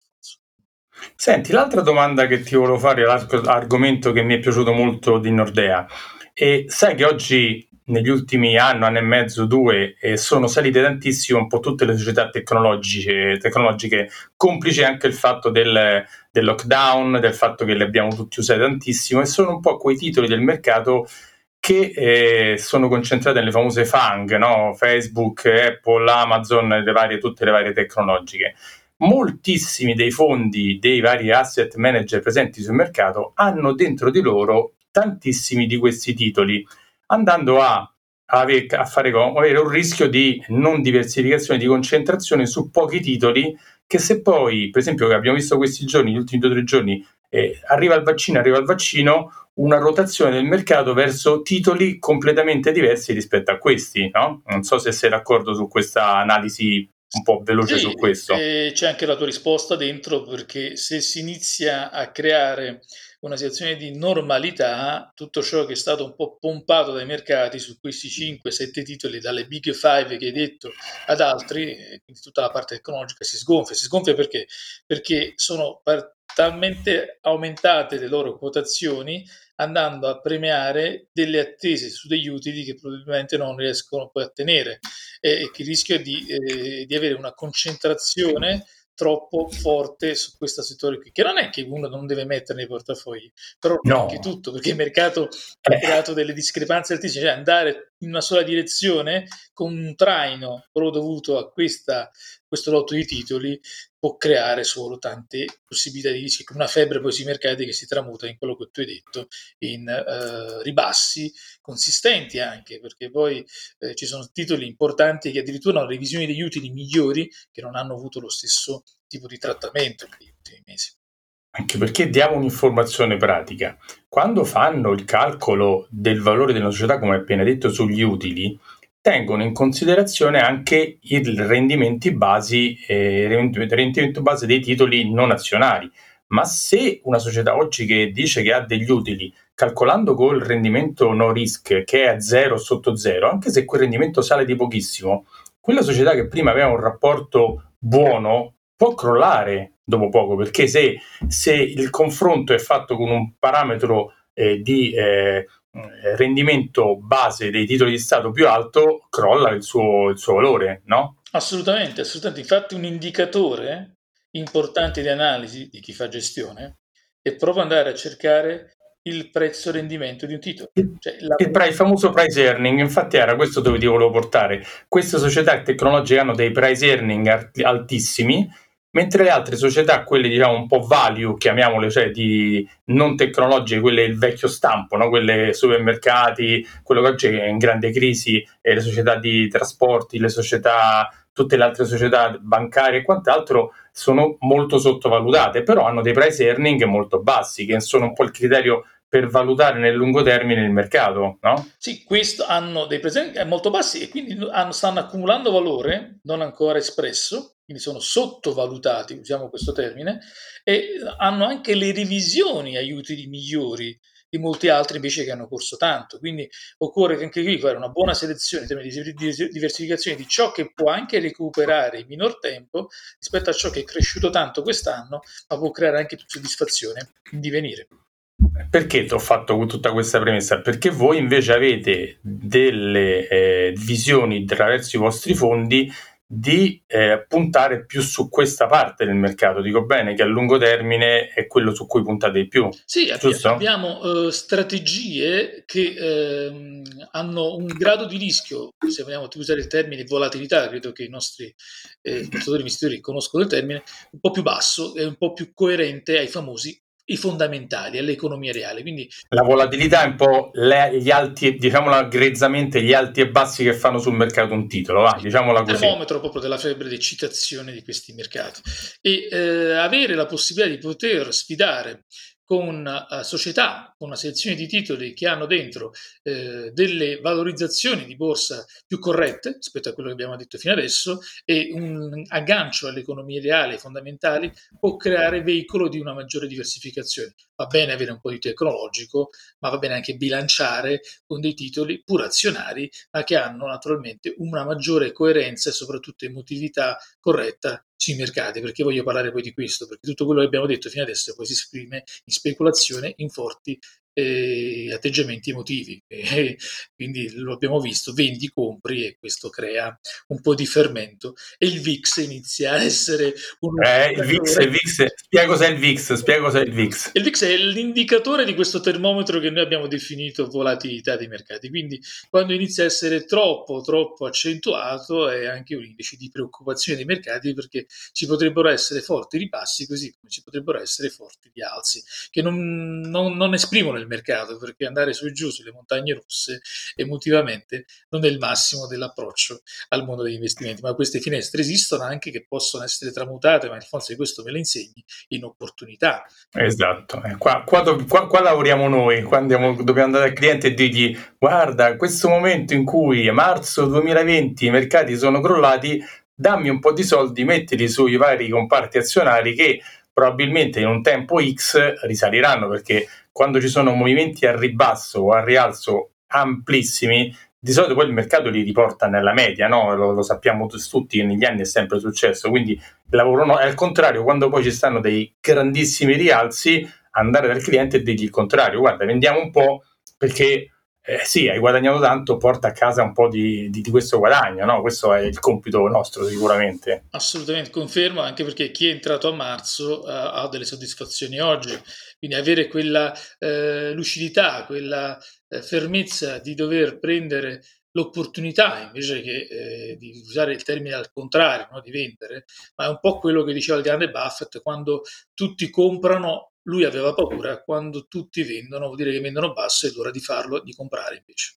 Senti, l'altra domanda che ti volevo fare, l'argomento che mi è piaciuto molto di Nordea, e sai che oggi negli ultimi anno, anno e mezzo, due, eh, sono salite tantissimo un po' tutte le società tecnologiche, tecnologiche complice anche il fatto del, del, lockdown, del fatto che le abbiamo tutti usate tantissimo e sono un po' quei titoli del mercato che eh, sono concentrate nelle famose FANG, no? Facebook, Apple, Amazon, le varie, tutte le varie tecnologiche. Moltissimi dei fondi dei vari asset manager presenti sul mercato hanno dentro di loro tantissimi di questi titoli andando a, ave- a fare, avere un rischio di non diversificazione, di concentrazione su pochi titoli che se poi, per esempio, che abbiamo visto questi giorni, gli ultimi due o tre giorni, eh, arriva il vaccino, arriva il vaccino, una rotazione del mercato verso titoli completamente diversi rispetto a questi, no? Non so se sei d'accordo su questa analisi un po' veloce sì, su questo. c'è anche la tua risposta dentro, perché se si inizia a creare una situazione di normalità, tutto ciò che è stato un po' pompato dai mercati su questi 5-7 titoli, dalle big five che hai detto ad altri, quindi tutta la parte tecnologica si sgonfia. Si sgonfia perché? Perché sono talmente aumentate le loro quotazioni andando a premiare delle attese su degli utili che probabilmente non riescono poi a tenere e che rischiano di, eh, di avere una concentrazione troppo forte su questo settore qui, che non è che uno non deve mettere nei portafogli, però no. anche tutto, perché il mercato ha eh. creato delle discrepanze altissime, cioè andare in una sola direzione con un traino proprio dovuto a questa, questo lotto di titoli può creare solo tante possibilità di rischio, una febbre poi sui mercati che si tramuta in quello che tu hai detto, in eh, ribassi consistenti anche, perché poi eh, ci sono titoli importanti che addirittura hanno revisioni degli utili migliori che non hanno avuto lo stesso tipo di trattamento negli ultimi mesi. Anche perché diamo un'informazione pratica. Quando fanno il calcolo del valore della società, come appena detto, sugli utili, tengono in considerazione anche i rendimenti basi, eh, rendimento base dei titoli non azionari. Ma se una società oggi che dice che ha degli utili, calcolando col rendimento no risk che è a zero sotto zero, anche se quel rendimento sale di pochissimo, quella società che prima aveva un rapporto buono può crollare dopo poco, perché se, se il confronto è fatto con un parametro eh, di eh, rendimento base dei titoli di Stato più alto, crolla il suo, il suo valore, no? Assolutamente, assolutamente. Infatti un indicatore importante di analisi di chi fa gestione è proprio andare a cercare il prezzo rendimento di un titolo. Cioè, la... il, il, famoso price earning, infatti era questo dove ti volevo portare. Queste società tecnologiche hanno dei price earning altissimi mentre le altre società, quelle diciamo un po' value, chiamiamole, cioè di non tecnologiche, quelle il vecchio stampo, no? quelle supermercati, quello che oggi è in grande crisi, eh, le società di trasporti, le società, tutte le altre società bancarie e quant'altro, sono molto sottovalutate, però hanno dei price earning molto bassi, che sono un po' il criterio per valutare nel lungo termine il mercato, no? Sì, questo hanno dei presenti molto bassi e quindi hanno, stanno accumulando valore non ancora espresso quindi sono sottovalutati, usiamo questo termine, e hanno anche le revisioni agli utili migliori di molti altri invece che hanno corso tanto. Quindi occorre che anche qui fare una buona selezione in termini di diversificazione di ciò che può anche recuperare in minor tempo rispetto a ciò che è cresciuto tanto quest'anno, ma può creare anche più soddisfazione in divenire. Perché ti ho fatto tutta questa premessa? Perché voi invece avete delle eh, visioni attraverso i vostri fondi di eh, puntare più su questa parte del mercato. Dico bene che a lungo termine è quello su cui puntate di più. Sì, giusto? abbiamo uh, strategie che uh, hanno un grado di rischio, se vogliamo usare il termine volatilità, credo che i nostri eh, investitori conoscono il termine, un po' più basso e un po' più coerente ai famosi i fondamentali all'economia reale. Quindi, la volatilità è un po' le, gli alti, diciamola grezzamente, gli alti e bassi che fanno sul mercato un titolo, va, diciamola così. Il termometro proprio della febbre di citazione di questi mercati. E eh, avere la possibilità di poter sfidare con uh, società, con una selezione di titoli che hanno dentro eh, delle valorizzazioni di borsa più corrette rispetto a quello che abbiamo detto fino adesso e un aggancio alle economie reali fondamentali può creare veicolo di una maggiore diversificazione. Va bene avere un po' di tecnologico, ma va bene anche bilanciare con dei titoli pur azionari, ma che hanno naturalmente una maggiore coerenza e soprattutto emotività corretta sui mercati, perché voglio parlare poi di questo, perché tutto quello che abbiamo detto fino adesso poi si esprime in speculazione, in forti eh, atteggiamenti emotivi. E quindi lo abbiamo visto, vendi, compri e questo crea un po' di fermento e il VIX inizia a essere un... Eh, il VIX, il VIX, spiega cos'è il VIX, spiega cos'è il VIX. Il VIX è l'indicatore di questo termometro che noi abbiamo definito volatilità dei mercati, quindi quando inizia a essere troppo, troppo accentuato è anche un indice di preoccupazione dei mercati perché ci potrebbero essere forti ripassi così come ci potrebbero essere forti rialzi che non, non, non esprimono il del mercato, perché andare su e giù sulle montagne russe emotivamente non è il massimo dell'approccio al mondo degli investimenti, ma queste finestre esistono anche che possono essere tramutate, ma di questo me le insegni, in opportunità. Esatto, eh, qua, qua, qua, qua, lavoriamo noi, qua andiamo, dobbiamo andare al cliente e dirgli guarda, questo momento in cui a marzo 2020 i mercati sono crollati, dammi un po' di soldi, mettili sui vari comparti azionari che probabilmente in un tempo X risaliranno perché quando ci sono movimenti al ribasso o al rialzo amplissimi, di solito poi il mercato li riporta nella media, no? lo, lo, sappiamo tutti, negli anni è sempre successo, quindi il lavoro no, è al contrario, quando poi ci stanno dei grandissimi rialzi, andare dal cliente e dirgli il contrario, guarda, vendiamo un po' perché eh, sì, hai guadagnato tanto, porta a casa un po' di, di, di, questo guadagno, no? Questo è il compito nostro sicuramente. Assolutamente, confermo, anche perché chi è entrato a marzo uh, ha delle soddisfazioni oggi, quindi avere quella uh, lucidità, quella uh, fermezza di dover prendere l'opportunità invece che eh, di usare il termine al contrario, no? di vendere, ma è un po' quello che diceva il grande Buffett, quando tutti comprano lui aveva paura quando tutti vendono, vuol dire che vendono basso, è l'ora di farlo, di comprare invece.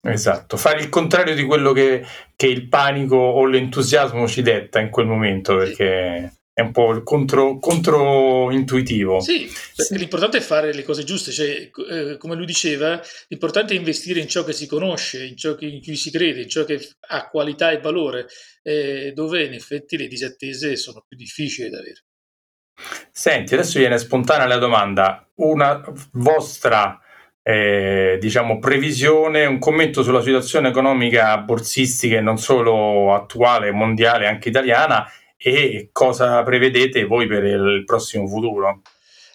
Esatto, fare il contrario di quello che, che il panico o l'entusiasmo ci detta in quel momento, perché è un po' contro, controintuitivo. Sì, sì, l'importante è fare le cose giuste, cioè, eh, come lui diceva, l'importante è investire in ciò che si conosce, in ciò che, in cui si crede, in ciò che ha qualità e valore, eh, dove in effetti le disattese sono più difficili da avere. Senti, adesso viene spontanea la domanda, una vostra eh, diciamo, previsione, un commento sulla situazione economica borsistica e non solo attuale, mondiale, anche italiana e cosa prevedete voi per il prossimo futuro?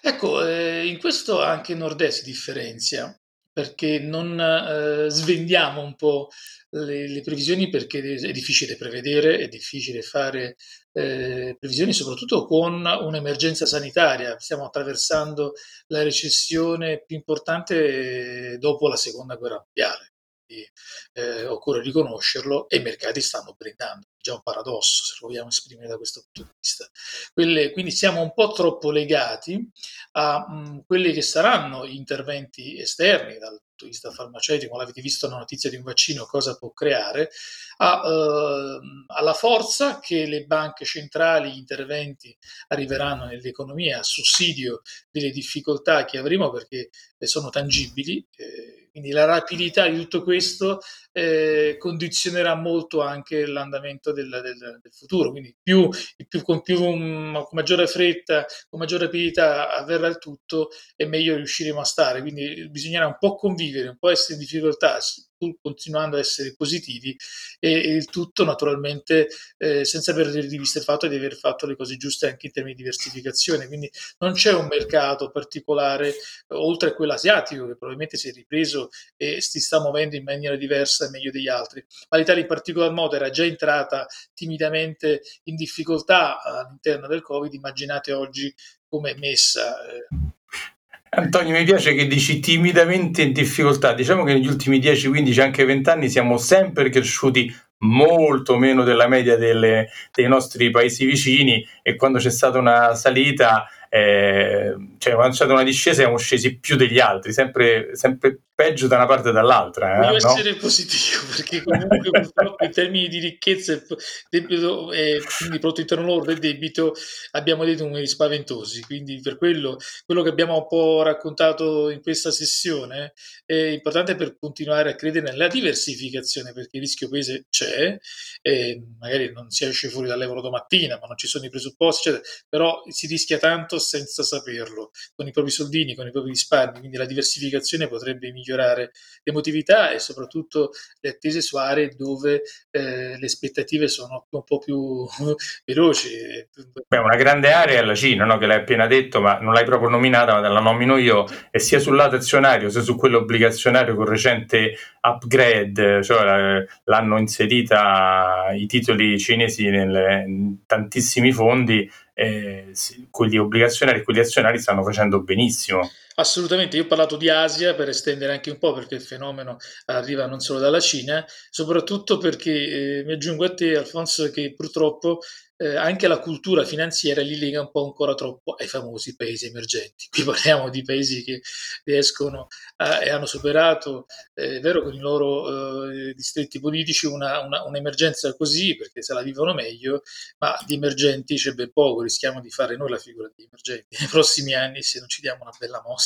Ecco, eh, in questo anche Nord si differenzia perché non eh, svendiamo un po' le, le, previsioni perché è difficile prevedere, è difficile fare eh, previsioni soprattutto con un'emergenza sanitaria. Stiamo attraversando la recessione più importante dopo la seconda guerra mondiale. Quindi, eh, occorre riconoscerlo e i mercati stanno brindando. Già un paradosso se lo vogliamo esprimere da questo punto di vista. Quelle, quindi siamo un po' troppo legati a mh, quelli che saranno gli interventi esterni dal punto di vista farmaceutico, l'avete visto la notizia di un vaccino, cosa può creare, a, eh, alla forza che le banche centrali, gli interventi arriveranno nell'economia a sussidio delle difficoltà che avremo perché sono tangibili. Eh, quindi la rapidità di tutto questo eh, condizionerà molto anche l'andamento del, del, del futuro. Quindi più, più, con, più, con maggiore fretta, con maggiore rapidità avverrà il tutto e meglio riusciremo a stare. Quindi bisognerà un po' convivere, un po' essere in difficoltà, pur continuando a essere positivi e, e il tutto naturalmente eh, senza perdere di vista il fatto di aver fatto le cose giuste anche in termini di diversificazione. Quindi non c'è un mercato particolare, oltre a quello asiatico, che probabilmente si è ripreso e si sta muovendo in maniera diversa e meglio degli altri. Ma l'Italia in particolar modo era già entrata timidamente in difficoltà all'interno del Covid, immaginate oggi come è messa. Eh, Antonio, mi piace che dici timidamente in difficoltà. Diciamo che negli ultimi 10, 15, anche 20 anni siamo sempre cresciuti molto meno della media delle, dei nostri paesi vicini e quando c'è stata una salita eh, cioè quando c'è stata una discesa siamo scesi più degli altri, sempre, sempre peggio da una parte e dall'altra. Eh, Voglio no? essere positivo perché comunque purtroppo in termini di ricchezza debito, e quindi prodotto interno lordo e debito abbiamo dei numeri spaventosi, quindi per quello, quello che abbiamo un po' raccontato in questa sessione è importante per continuare a credere nella diversificazione perché il rischio paese c'è, magari non si esce fuori dall'euro domattina ma non ci sono i presupposti, eccetera, però si rischia tanto senza saperlo, con i propri soldini, con i propri risparmi, quindi la diversificazione potrebbe migliorare l'emotività e soprattutto le attese su aree dove eh, le aspettative sono un po' più veloci. Beh, una grande area è la Cina, no? che l'hai appena detto, ma non l'hai proprio nominata, ma la nomino io, e sia sul lato azionario sia su quello obbligazionario con recente upgrade, cioè l'hanno inserita i titoli cinesi nelle, in tantissimi fondi eh, quelli obbligazionari e quelli azionari stanno facendo benissimo. Assolutamente, io ho parlato di Asia per estendere anche un po' perché il fenomeno arriva non solo dalla Cina, soprattutto perché eh, mi aggiungo a te Alfonso che purtroppo eh, anche la cultura finanziaria li lega un po' ancora troppo ai famosi paesi emergenti. Qui parliamo di paesi che riescono a, e hanno superato, eh, è vero, con i loro eh, distretti politici una, una, un'emergenza così, perché se la vivono meglio, ma di emergenti c'è ben poco, rischiamo di fare noi la figura di emergenti nei prossimi anni se non ci diamo una bella mossa.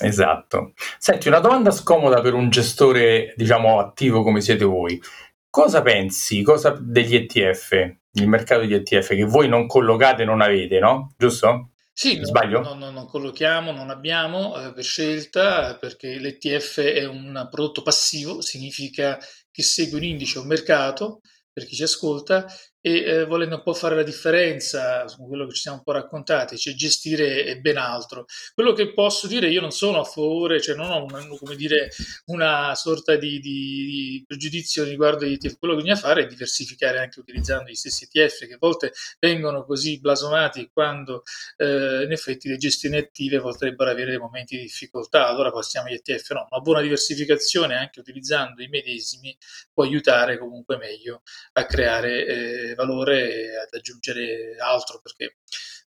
Esatto. Senti, una domanda scomoda per un gestore, diciamo, attivo come siete voi. Cosa pensi cosa degli ETF, il mercato degli ETF che voi non collocate, non avete, no? Giusto? Sì, Sbaglio? No, no, non collochiamo, non abbiamo eh, per scelta, perché l'ETF è un prodotto passivo, significa che segue un indice, un mercato, per chi ci ascolta, e eh, volendo un po' fare la differenza su quello che ci siamo un po' raccontati, cioè gestire ben altro. Quello che posso dire, io non sono a favore, cioè non ho una, come dire, una sorta di, di, di pregiudizio riguardo agli ETF, quello che bisogna fare è diversificare anche utilizzando gli stessi ETF che a volte vengono così blasonati quando eh, in effetti le gestioni attive potrebbero avere dei momenti di difficoltà, allora passiamo agli ETF. No, una buona diversificazione anche utilizzando i medesimi può aiutare comunque meglio a creare eh, valore ad aggiungere altro perché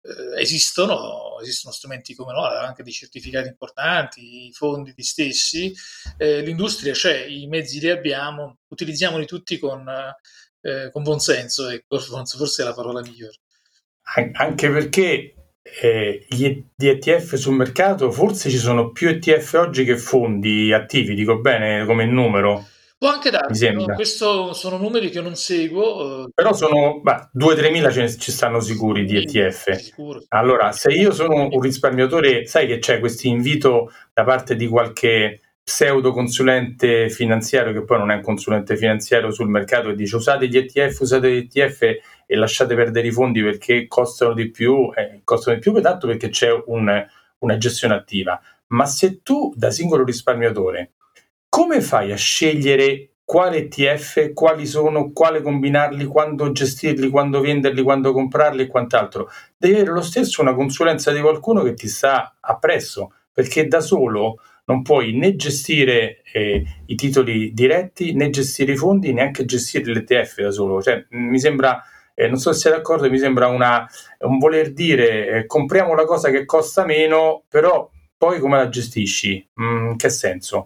eh, esistono, esistono strumenti come no, anche di certificati importanti, i fondi di stessi, eh, l'industria c'è, i mezzi li abbiamo, utilizziamoli tutti con, eh, con buon senso, ecco, forse è la parola migliore. anche perché eh, gli ETF sul mercato, forse ci sono più ETF oggi che fondi attivi, dico bene come numero. Può anche darsi, no? questo sono numeri che non seguo. Eh. Però sono 2-3 mila ci stanno sicuri di ETF. Sicuro. Allora, se io sono un risparmiatore, sai che c'è questo invito da parte di qualche pseudo consulente finanziario che poi non è un consulente finanziario sul mercato e dice usate gli ETF, usate gli ETF e lasciate perdere i fondi perché costano di più, eh, costano di più tanto perché c'è un, una gestione attiva. Ma se tu da singolo risparmiatore, come fai a scegliere quale ETF, quali sono, quale combinarli, quando gestirli, quando venderli, quando comprarli e quant'altro? Devi avere lo stesso una consulenza di qualcuno che ti sta appresso, perché da solo non puoi né gestire eh, i titoli diretti né gestire i fondi, neanche gestire l'ETF da solo. Cioè, mi sembra, eh, non so se siete d'accordo, mi sembra una, un voler dire eh, compriamo la cosa che costa meno, però poi come la gestisci? Mm, che senso?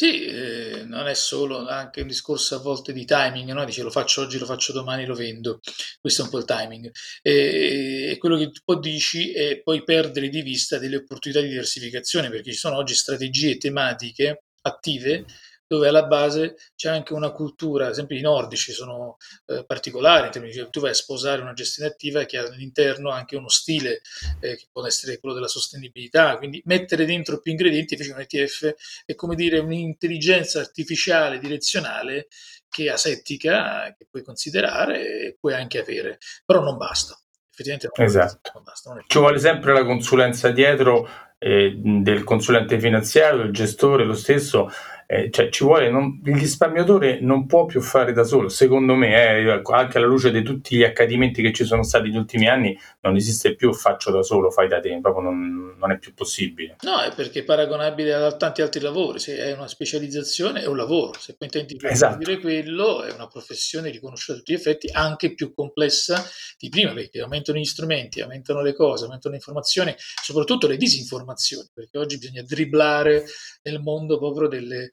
Sì, eh, non è solo anche un discorso a volte di timing, no? dice lo faccio oggi, lo faccio domani, lo vendo. Questo è un po' il timing. E, e quello che tu poi dici è poi perdere di vista delle opportunità di diversificazione, perché ci sono oggi strategie tematiche attive dove alla base c'è anche una cultura, ad esempio i nordici sono eh, particolari, in termini di tu vai a sposare una gestione attiva che ha all'interno anche uno stile eh, che può essere quello della sostenibilità, quindi mettere dentro più ingredienti, invece un ETF è come dire un'intelligenza artificiale direzionale che asettica, che puoi considerare e puoi anche avere, però non basta. Effettivamente non esatto. Non basta, non Ci vuole sempre la consulenza dietro eh, del consulente finanziario, del gestore, lo stesso eh, cioè ci vuole, non, il risparmiatore non può più fare da solo, secondo me, eh, anche alla luce di tutti gli accadimenti che ci sono stati negli ultimi anni, non esiste più faccio da solo, fai da te, proprio non, non è più possibile. No, è perché è paragonabile a tanti altri lavori, se è una specializzazione è un lavoro, se poi intenti di esatto. quello è una professione riconosciuta a tutti gli effetti anche più complessa di prima, perché aumentano gli strumenti, aumentano le cose, aumentano le informazioni, soprattutto le disinformazioni, perché oggi bisogna dribblare nel mondo proprio delle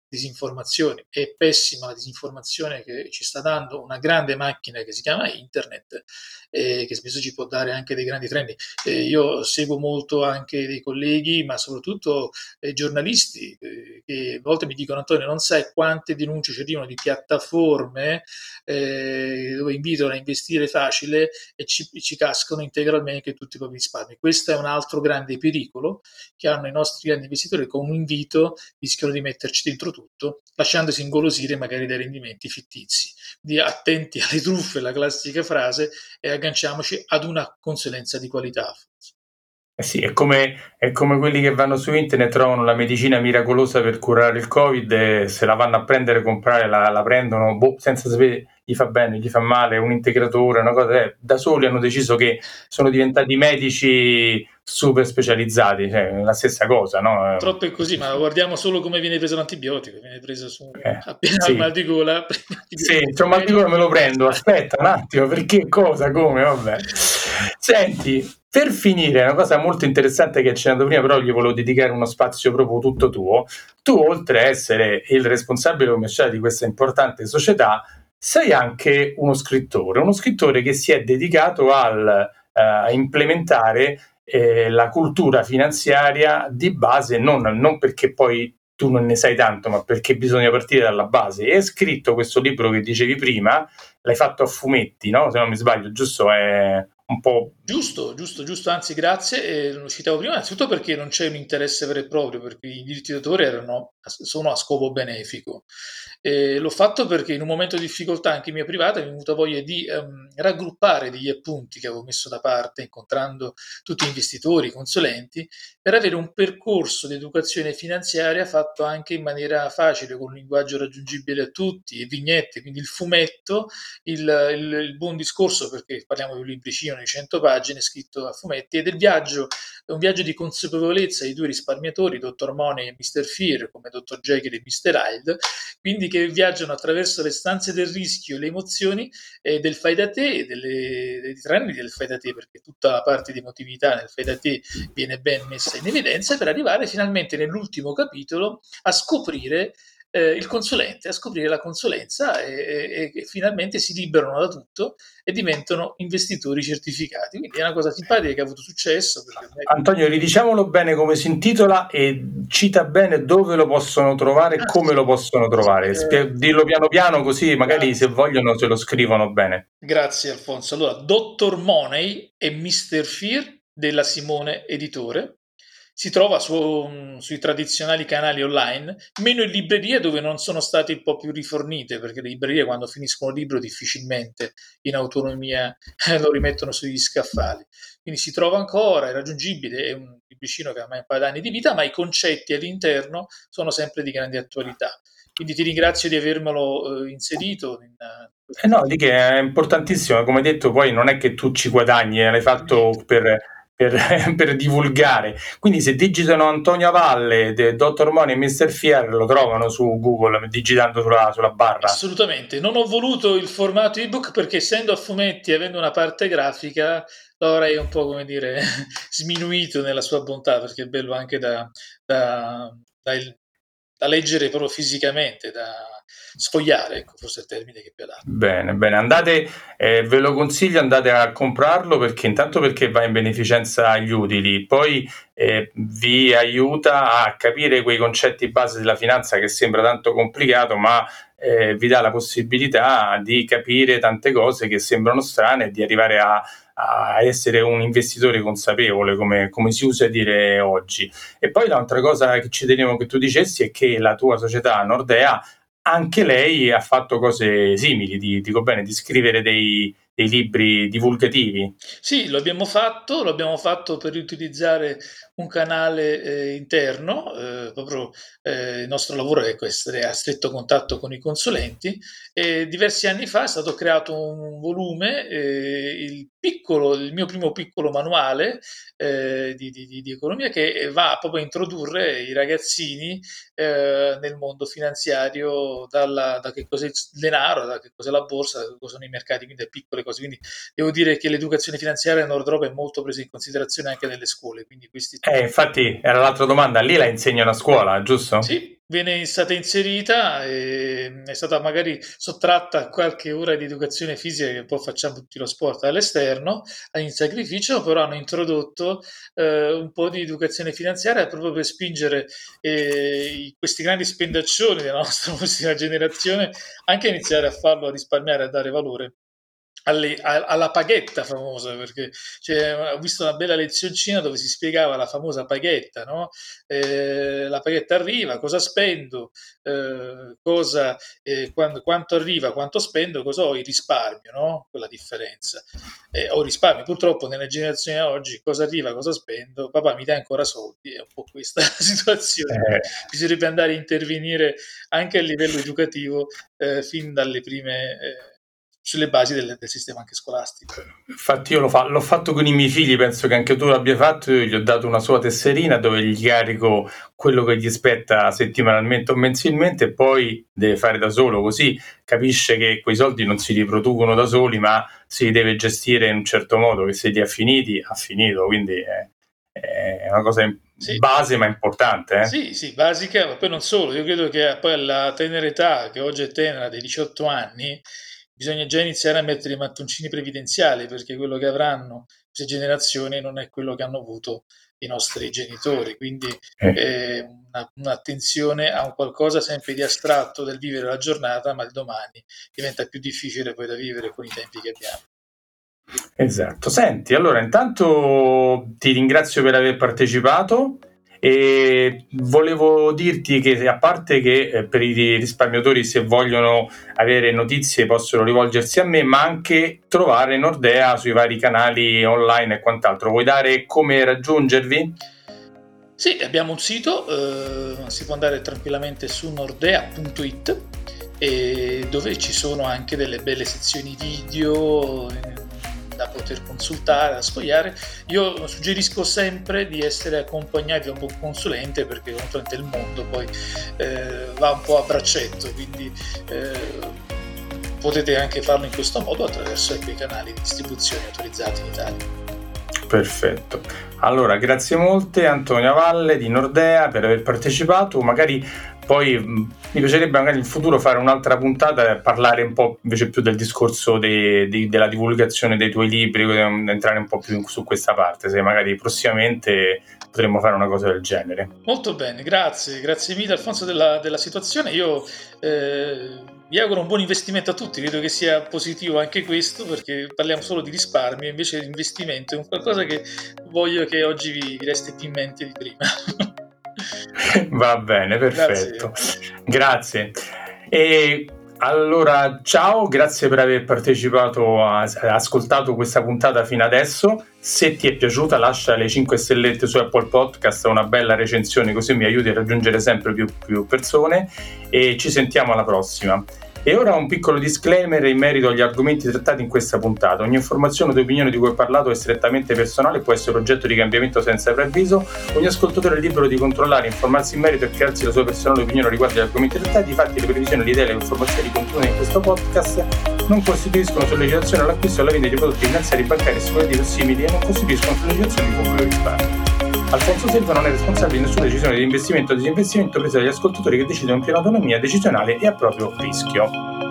disinformazione. È pessima la disinformazione che ci sta dando una grande macchina che si chiama internet e che spesso ci può dare anche dei grandi trendi. Eh, io seguo molto anche dei colleghi, ma soprattutto eh, giornalisti eh, che a volte mi dicono Antonio non sai quante denunce ci arrivano di piattaforme eh, dove invitano a investire facile e ci, ci cascano integralmente tutti i propri risparmi. Questo è un altro grande pericolo che hanno i nostri grandi investitori con un invito rischiano di metterci dentro tutto, lasciandosi ingolosire magari dai rendimenti fittizi. Quindi attenti alle truffe, la classica frase, e agganciamoci ad una consulenza di qualità. Eh sì, è come, è come, quelli che vanno su internet, trovano la medicina miracolosa per curare il Covid e se la vanno a prendere, comprare, la, la prendono boh, senza sapere gli fa bene, gli fa male, un integratore, una cosa. Eh, da soli hanno deciso che sono diventati medici super specializzati, cioè la stessa cosa, no? Troppo è così, ma guardiamo solo come viene preso l'antibiotico, viene preso su eh, appena sì. mal di gola. Sì, c'è un mal di gola me lo prendo, aspetta un attimo, perché cosa, come, vabbè. Senti, per finire, una cosa molto interessante che hai accennato prima, però gli volevo dedicare uno spazio proprio tutto tuo. Tu, oltre a essere il responsabile commerciale di questa importante società, sei anche uno scrittore, uno scrittore che si è dedicato al, uh, a implementare eh, la cultura finanziaria di base, non, non perché poi tu non ne sai tanto, ma perché bisogna partire dalla base. E hai scritto questo libro che dicevi prima, l'hai fatto a fumetti, no? Se non mi sbaglio, giusto? È un po'... Giusto, giusto, giusto, anzi grazie, e lo citavo prima, innanzitutto perché non c'è un interesse vero e proprio, perché i diritti d'autore erano, sono a scopo benefico. E l'ho fatto perché in un momento di difficoltà anche mia privata mi è venuta voglia di um, raggruppare degli appunti che avevo messo da parte incontrando tutti gli investitori, i consulenti, per avere un percorso di educazione finanziaria fatto anche in maniera facile, con un linguaggio raggiungibile a tutti, e vignette, quindi il fumetto, il, il, il buon discorso, perché parliamo di un libricino di 100 pagine scritto a fumetti, ed il viaggio, un viaggio di consapevolezza di due risparmiatori, Dr. Money e Mr. Fear, come Dr. Jekyll e Mr. Hyde, quindi che viaggiano attraverso le stanze del rischio e le emozioni eh, del fai da te delle, dei trend del fai perché tutta la parte di emotività nel fai viene ben messa in evidenza per arrivare finalmente nell'ultimo capitolo a scoprire eh, il consulente, a scoprire la consulenza e, e, e, finalmente si liberano da tutto e diventano investitori certificati. Quindi è una cosa simpatica che ha avuto successo. Antonio, ridiciamolo bene come si intitola e cita bene dove lo possono trovare e ah, come sì. lo possono trovare. Eh, dillo piano piano così magari se vogliono se lo scrivono bene. Grazie Alfonso. Allora, Dottor Money e Mr. Fear della Simone Editore si trova su, sui tradizionali canali online, meno in librerie dove non sono state un po' più rifornite, perché le librerie quando finiscono il libro difficilmente in autonomia lo rimettono sugli scaffali. Quindi si trova ancora, è raggiungibile, è un libricino che ha un paio d'anni di vita, ma i concetti all'interno sono sempre di grande attualità. Quindi ti ringrazio di avermelo eh, inserito. In, eh no, di che è importantissimo, come detto, poi non è che tu ci guadagni, eh, l'hai fatto per per, per, divulgare. Quindi se digitano Antonio Valle, Dottor Money e Mr. Fier lo trovano su Google digitando sulla, sulla, barra. Assolutamente, non ho voluto il formato ebook perché essendo a fumetti e avendo una parte grafica lo avrei un po' come dire sminuito nella sua bontà perché è bello anche da, da, da, da leggere proprio fisicamente, da, sfogliare, ecco, forse è il termine che più adatto. Bene, bene, andate, eh, ve lo consiglio, andate a comprarlo perché intanto perché va in beneficenza agli utili, poi eh, vi aiuta a capire quei concetti base della finanza che sembra tanto complicato, ma eh, vi dà la possibilità di capire tante cose che sembrano strane e di arrivare a, a essere un investitore consapevole, come, come, si usa dire oggi. E poi l'altra cosa che ci tenevo che tu dicessi è che la tua società Nordea anche lei ha fatto cose simili, di, dico bene, di scrivere dei, dei libri divulgativi. Sì, lo abbiamo fatto, lo abbiamo fatto per utilizzare un canale eh, interno, eh, proprio eh, il nostro lavoro è essere a stretto contatto con i consulenti e diversi anni fa è stato creato un volume, eh, il, piccolo, il mio primo piccolo manuale eh, di, di, di, economia che va proprio a introdurre i ragazzini eh, nel mondo finanziario, dalla, da che cos'è il denaro, da che cos'è la borsa, da che cosa sono i mercati, quindi piccole cose. Quindi devo dire che l'educazione finanziaria in Nord Europa è molto presa in considerazione anche nelle scuole. Quindi questi eh, infatti era l'altra domanda, lì la insegnano a scuola, giusto? Sì, viene stata inserita e è stata magari sottratta qualche ora di educazione fisica che poi facciamo tutti lo sport all'esterno, in sacrificio, però hanno introdotto eh, un po' di educazione finanziaria proprio per spingere eh, questi grandi spendaccioni della nostra prossima generazione anche a iniziare a farlo, a risparmiare, a dare valore alle, alla paghetta famosa, perché cioè, ho visto una bella lezioncina dove si spiegava la famosa paghetta, no? eh, la paghetta arriva, cosa spendo, eh, cosa, eh, quando, quanto arriva, quanto spendo, cosa ho, il risparmio, no? quella differenza. Eh, ho risparmio, purtroppo nelle generazioni oggi cosa arriva, cosa spendo, papà mi dai ancora soldi, è un po' questa la situazione. Eh. Bisognerebbe andare a intervenire anche a livello educativo eh, fin dalle prime sulle basi del, del, sistema anche scolastico. Infatti io l'ho, fa- l'ho, fatto con i miei figli, penso che anche tu l'abbia fatto, io gli ho dato una sua tesserina dove gli carico quello che gli spetta settimanalmente o mensilmente e poi deve fare da solo, così capisce che quei soldi non si riproducono da soli, ma si deve gestire in un certo modo, che se li ha finiti, ha finito, quindi è, è una cosa sì. base ma importante. Eh? Sì, sì, basica, ma poi non solo, io credo che poi alla tenera età, che oggi è tenera, dei 18 anni, bisogna già iniziare a mettere i mattoncini previdenziali perché quello che avranno queste generazioni non è quello che hanno avuto i nostri genitori, quindi eh. eh, una, un'attenzione a un qualcosa sempre di astratto del vivere la giornata, ma il domani diventa più difficile poi da vivere con i tempi che abbiamo. Esatto, senti, allora intanto ti ringrazio per aver partecipato e volevo dirti che a parte che eh, per i risparmiatori se vogliono avere notizie possono rivolgersi a me, ma anche trovare Nordea sui vari canali online e quant'altro. Vuoi dare come raggiungervi? Sì, abbiamo un sito, eh, si può andare tranquillamente su nordea.it dove ci sono anche delle belle sezioni video, da poter consultare, da sfogliare. Io suggerisco sempre di essere accompagnati da un buon consulente perché comunque il mondo poi eh, va un po' a braccetto, quindi eh, potete anche farlo in questo modo attraverso i canali di distribuzione autorizzati in Italia. Perfetto. Allora, grazie molte Antonia Valle di Nordea per aver partecipato. Magari poi mi piacerebbe magari in futuro fare un'altra puntata e parlare un po' invece più del discorso de, de, della divulgazione dei tuoi libri, entrare un po' più su questa parte, se magari prossimamente potremmo fare una cosa del genere. Molto bene, grazie, grazie mille Alfonso della, della situazione. Io eh, vi auguro un buon investimento a tutti, credo che sia positivo anche questo perché parliamo solo di risparmio, invece l'investimento è un qualcosa che voglio che oggi vi, vi resti più in mente di prima. Va bene, perfetto. Grazie. grazie. E allora, ciao, grazie per aver partecipato, a, ascoltato questa puntata fino adesso. Se ti è piaciuta, lascia le 5 stellette su Apple Podcast, una bella recensione, così mi aiuti a raggiungere sempre più, più persone. E ci sentiamo alla prossima. E ora un piccolo disclaimer in merito agli argomenti trattati in questa puntata. Ogni informazione o opinione di cui ho parlato è strettamente personale e può essere oggetto di cambiamento senza preavviso. Ogni ascoltatore è libero di controllare, informarsi in merito e crearsi la sua personale opinione riguardo agli argomenti trattati. I fatti, le previsioni, le idee e le informazioni contenute in questo podcast non costituiscono sollecitazione all'acquisto o alla vendita di prodotti finanziari, bancari, assicurativi o simili e non costituiscono sollecitazione di pubblico risparmio. Alfonso Silva non è responsabile di nessuna decisione di investimento o disinvestimento presa dagli ascoltatori che decidono in piena autonomia decisionale e a proprio rischio.